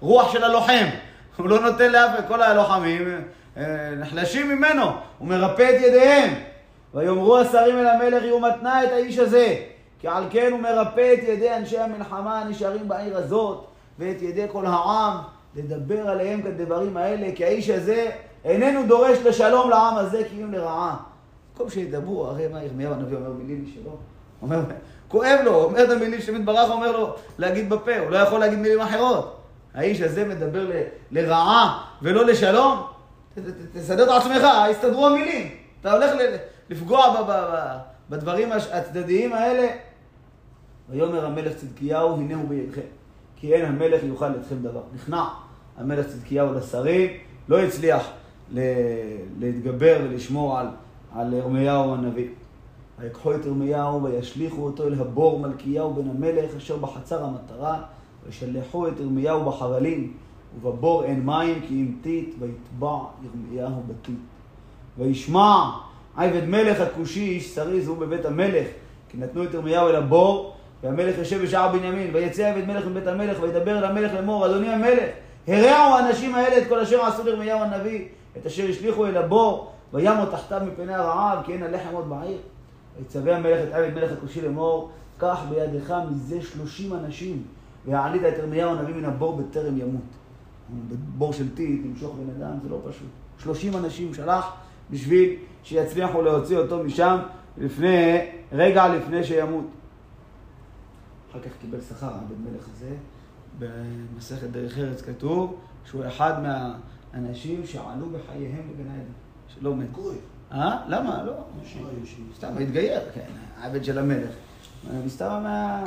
הרוח של הלוחם. הוא לא נותן לאף, כל הלוחמים אה, נחלשים ממנו, הוא מרפא את ידיהם. ויאמרו השרים אל המלך, יהיו מתנה את האיש הזה. כי על כן הוא מרפא את ידי אנשי המלחמה הנשארים בעיר הזאת, ואת ידי כל העם, לדבר עליהם כדברים האלה, כי האיש הזה איננו דורש לשלום לעם הזה, כי אם לרעה. במקום שידברו, הרי מה ירמיהו הנביא אומר מילים משלו? אומר, כואב לו, אומר את המילים שמתברך אומר לו להגיד בפה, הוא לא יכול להגיד מילים אחרות. האיש הזה מדבר ל, לרעה ולא לשלום? תסדר את עצמך, הסתדרו המילים. אתה הולך לפגוע ב, ב, ב, בדברים הצדדיים האלה. ויאמר המלך צדקיהו, הנה הוא בידכם. כי אין המלך יוכל אתכם דבר. נכנע המלך צדקיהו לשרים, לא הצליח להתגבר ולשמור על, על ירמיהו הנביא. ויקחו את ירמיהו וישליכו אותו אל הבור מלכיהו בן המלך אשר בחצר המטרה וישלחו את ירמיהו בחבלים ובבור אין מים כי אם טיט ויטבע ירמיהו בטיט. וישמע עבד מלך הכושי איש שריז הוא בבית המלך כי נתנו את ירמיהו אל הבור והמלך יושב בשער בנימין ויצא עבד מלך מבית המלך וידבר אל המלך לאמור אדוני המלך הרעו האנשים האלה את כל אשר עשו לירמיהו הנביא את אשר השליכו אל הבור וימו תחתיו מפני הרעב כי אין הלחם עוד בעיר ויצווה המלך את עבד מלך הכושי לאמור קח בידך מזה שלושים אנשים והעלית את ירמיהו הנביא מן הבור בטרם ימות. בור של טיט, למשוך בן אדם, זה לא פשוט. שלושים אנשים שלח בשביל שיצליחו להוציא אותו משם לפני, רגע לפני שימות. אחר כך קיבל שכר, הבן מלך הזה. במסכת דרך ארץ כתוב שהוא אחד מהאנשים שעלו בחייהם בגן העדן, שלא מת. גוי. אה? למה? לא. סתם, התגייר, כן, העבד של המלך. מסתבר מה...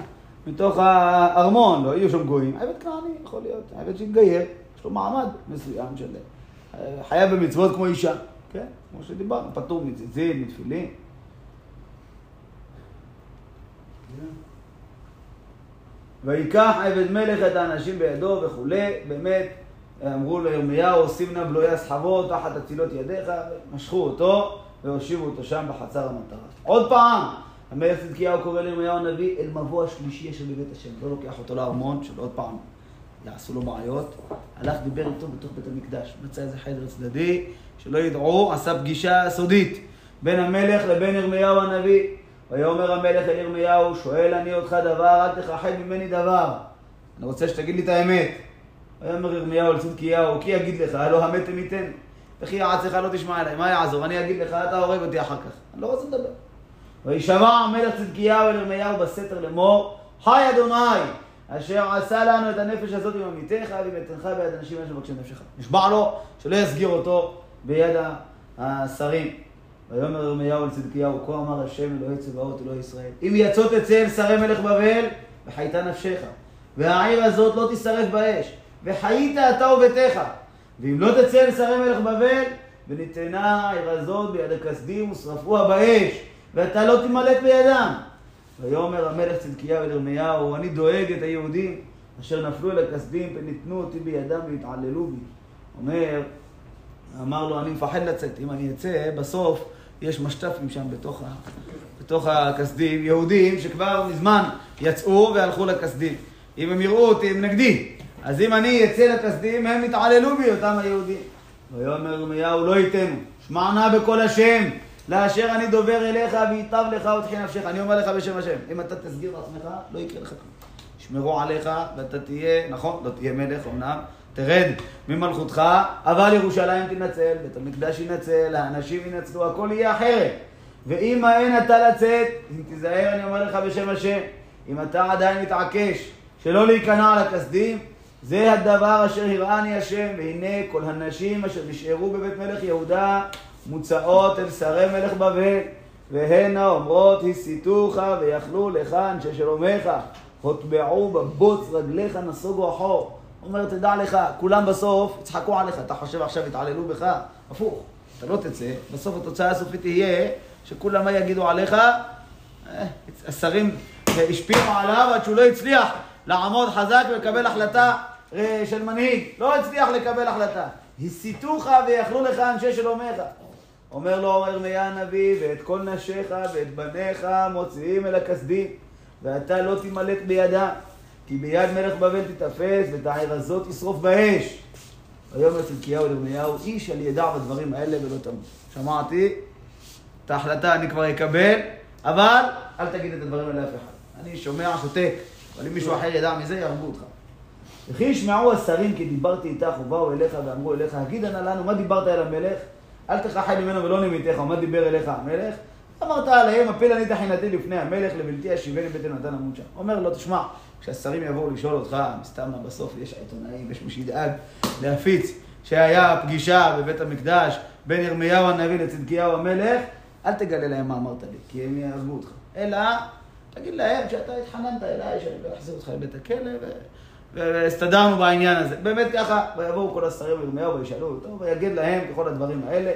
מתוך הארמון, לא יהיו שם גויים. עבד כנעני יכול להיות, עבד שהתגייר, יש לו מעמד מסוים של... חייב במצוות כמו אישה, כן? כמו שדיברנו, פטור מציצית, מתפילין. ויקח עבד מלך את האנשים בידו וכולי, באמת אמרו לירמיהו, שים נא בלויה סחבות תחת אצילות ידיך, משכו אותו והושיבו אותו שם בחצר המטרה. עוד פעם, המלך צדקיהו קורא לירמיהו הנביא אל מבוא השלישי אשר בבית השם. לא לוקח אותו לארמון, של עוד פעם יעשו לו בעיות. הלך, דיבר איתו בתוך בית המקדש. מצא איזה חדר צדדי, שלא ידעו, עשה פגישה סודית בין המלך לבין ירמיהו הנביא. ויאמר המלך אל ירמיהו, שואל אני אותך דבר, אל תכחד ממני דבר. אני רוצה שתגיד לי את האמת. ויאמר ירמיהו אל צדקיהו, כי יגיד לך, הלא המתם ייתן. וכי יעצך לא תשמע אליי, מה יעזור? אני אגיד לך, אתה הורג אותי אחר כך. אני לא רוצה לדבר. וישמע המלך צדקיהו אל ירמיהו בסתר לאמור, חי אדוני, אשר עשה לנו את הנפש הזאת עם עמיתך ועם ביד אנשים אשר מבקשים נפשך. נשבע לו שלא יסגיר אותו ביד השרים. ויאמר ירמיהו אל צדקיהו, כה אמר השם אלוהי צבאות אלוהי ישראל, אם יצאת תצא אל שרי מלך בבל, וחייתה נפשך, והעיר הזאת לא תשרף באש, וחיית אתה וביתך, ואם לא תצא אל שרי מלך בבל, וניתנה העיר הזאת ביד הכסדים ושרפוה באש, ואתה לא תימלט בידם. ויאמר המלך צדקיהו אל ירמיהו, אני דואג את היהודים אשר נפלו אל הכסדים וניתנו אותי בידם והתעללו בי. אומר, אמר לו, אני מפחד לצאת, אם אני אצא, בסוף יש משת"פים שם בתוך, בתוך הכסדים, יהודים שכבר מזמן יצאו והלכו לכסדים. אם הם יראו אותי, הם נגדי. אז אם אני אצא לכסדים, הם יתעללו בי, אותם היהודים. ויאמר ירמיהו, לא ייתנו, שמע נא בקול השם, לאשר אני דובר אליך וייטב לך ותחי נפשך. אני אומר לך בשם השם, אם אתה תסגיר לעצמך, לא יקרה לך כלום. ישמרו עליך ואתה תהיה, נכון, לא תהיה מלך אמנם, תרד ממלכותך, אבל ירושלים תנצל, בית המקדש ינצל, האנשים ינצלו, הכל יהיה אחרת. ואם מאן אתה לצאת, אם תיזהר, אני אומר לך בשם השם, אם אתה עדיין מתעקש שלא להיכנע על הכסדים, זה הדבר אשר הראני השם, והנה כל הנשים אשר נשארו בבית מלך יהודה מוצאות אל שרי מלך בבל, והנה אומרות הסיתוך ויכלו לך אנשי שלומך, הוטבעו בבוץ רגליך נסוגו אחור. אומר, תדע לך, כולם בסוף יצחקו עליך, אתה חושב עכשיו יתעללו בך? הפוך, אתה לא תצא, בסוף התוצאה הסופית תהיה שכולם מה יגידו עליך? אה, השרים השפיעו עליו עד שהוא לא הצליח לעמוד חזק ולקבל החלטה אה, של מנהיג. לא הצליח לקבל החלטה. הסיתוך ויכלו לך אנשי שלומך. אומר לו ירמיה הנביא, ואת כל נשיך ואת בניך מוציאים אל הכסדים, ואתה לא תימלט בידם, כי ביד מלך בבל תיתפס, ואת העיר הזאת תשרוף באש. ויאמר צדקיהו לירמיהו, איש על ידע בדברים האלה ולא תמות. שמעתי, את ההחלטה אני כבר אקבל, אבל אל תגיד את הדברים האלה לאף אחד. אני שומע, שותק, אבל אם מישהו אחר ידע מזה, יהרגו אותך. וכי ישמעו השרים כי דיברתי איתך ובאו אליך ואמרו אליך, הגיד נא לנו, מה דיברת אל המלך? אל תכחד ממנו ולא נמיתך, ומה דיבר אליך המלך? אמרת עליהם, הפיל אני תחינתי לפני המלך, לבלתי אשיבני בית נתן עמוד שם. אומר לו, תשמע, כשהשרים יבואו לשאול אותך, מסתם בסוף יש עיתונאים, יש מי שידאג להפיץ שהיה פגישה בבית המקדש בין ירמיהו הנביא לצדקיהו המלך, אל תגלה להם מה אמרת לי, כי הם יעזבו אותך. אלא, תגיד להם שאתה התחננת אליי, שאני לא אחזיר אותך לבית הכלא. והסתדרנו בעניין הזה. באמת ככה, ויבואו כל השרים לירמיהו וישאלו אותו, ויגד להם ככל הדברים האלה,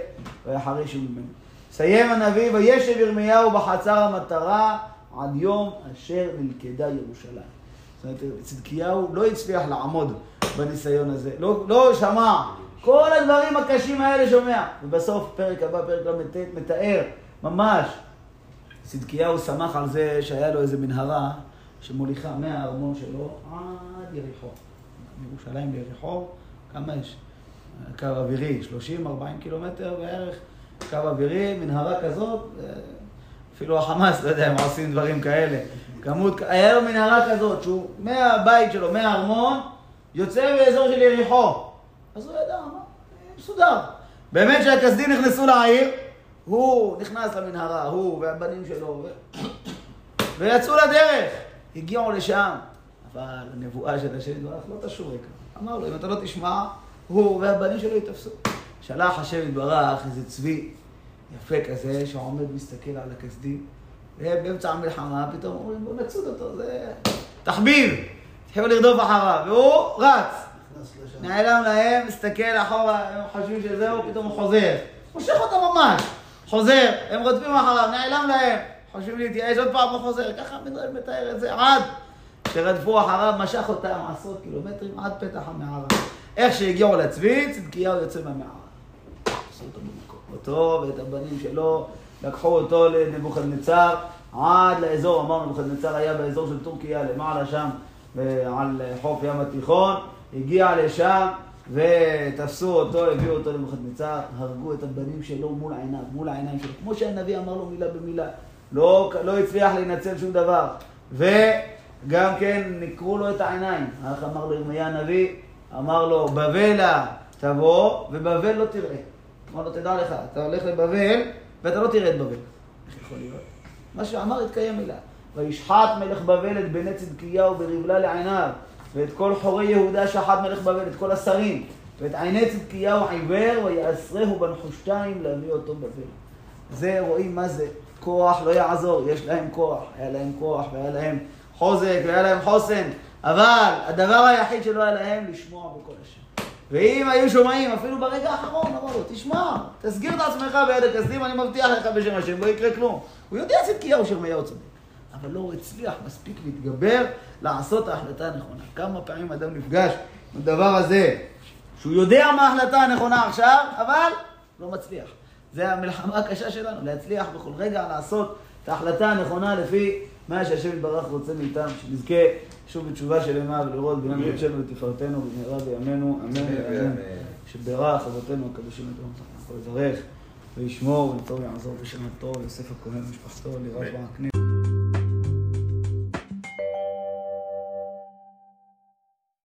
ויחרישו ממנו. סיים הנביא, וישב ירמיהו בחצר המטרה עד יום אשר נלכדה ירושלים. זאת אומרת, צדקיהו לא הצליח לעמוד בניסיון הזה, לא, לא שמע, כל הדברים הקשים האלה שומע. ובסוף, פרק הבא, פרק ל"ט, מתאר ממש, צדקיהו שמח על זה שהיה לו איזה מנהרה שמוליכה מהארמון שלו עד יריחו. מירושלים ליריחו, כמה יש? קו אווירי, 30-40 קילומטר בערך, קו אווירי, מנהרה כזאת, אפילו החמאס, לא יודע אם עושים דברים כאלה. כמות, היה לו מנהרה כזאת, שהוא מהבית שלו, מהארמון, יוצא באזור של יריחו. אז הוא ידע, מה, מסודר. באמת כשהכסדים נכנסו לעיר, הוא נכנס למנהרה, הוא והבנים שלו, ו... ויצאו לדרך. הגיעו לשם, אבל הנבואה של השם יתברך לא תשוב ריקה. אמר לו, אם אתה לא תשמע, הוא והבנים שלו ייתפסו. שלח השם יתברך איזה צבי יפה כזה, שעומד מסתכל על הכסדים, ובאמצע המלחמה פתאום אומרים, בואו נצוד אותו, זה תחביב. התחילו לרדוף אחריו, והוא רץ. נעלם להם, מסתכל אחורה, הם חושבים שזהו, פתאום הוא חוזר. מושך אותם ממש. חוזר, הם רודפים אחריו, נעלם להם. חושבים להתייאש, עוד פעם הוא חוזר. ככה המדרש מתאר את זה, עד שרדפו אחריו, משך אותם עשרות קילומטרים עד פתח המערה. איך שהגיעו לצבי, צדקיהו יוצא מהמערה. עשו אותו במקום. אותו ואת הבנים שלו, לקחו אותו לנבוכדנצר, עד לאזור, אמרנו, נבוכדנצר היה באזור של טורקיה, למעלה שם, על חוף ים התיכון, הגיע לשם, ותפסו אותו, הביאו אותו לנבוכדנצר, הרגו את הבנים שלו מול העיניים, מול העיניים שלו, כמו שהנביא אמר לו מילה במילה. לא, לא הצליח להינצל שום דבר. וגם כן נקרו לו את העיניים. איך אמר לו ירמיה הנביא? אמר לו, בבלה תבוא ובבל לא תראה. אמר לו, תדע לך, אתה הולך לבבל, ואתה לא תראה את בבל. איך יכול להיות? מה שאמר התקיים מילה. וישחט מלך בבל את בני צדקיהו ברבלה לעיניו, ואת כל חורי יהודה שחט מלך בבל, את כל השרים, ואת עיני צדקיהו עיוור, ויעשרהו בנחושתיים להביא אותו בבל. זה, רואים מה זה, כוח לא יעזור, יש להם כוח, היה להם כוח, והיה להם חוזק, והיה להם חוסן, אבל הדבר היחיד שלא היה להם, לשמוע בקול השם. ואם היו שומעים, אפילו ברגע האחרון, אמרו לו, תשמע, תסגיר את עצמך ביד הכסדים, אני מבטיח לך בשם השם, לא יקרה כלום. הוא יודע צדקיהו שירמיהו צודק. אבל לא הצליח מספיק להתגבר, לעשות ההחלטה הנכונה. כמה פעמים אדם נפגש עם הדבר הזה, שהוא יודע מה ההחלטה הנכונה עכשיו, אבל לא מצליח. זה המלחמה הקשה שלנו, להצליח בכל רגע לעשות את ההחלטה הנכונה לפי מה שהשם יתברך רוצה מאיתם, שנזכה שוב בתשובה שלמה ולראות בניין קודשנו ותפארתנו במהרה בימינו, אמן ואמן. שברך אבותינו הקדושים את עולם יכול לברך וישמור וליצור ויעזור בשם הטוב, יוסף הכהן ומשפחתו, לירב בעקנית.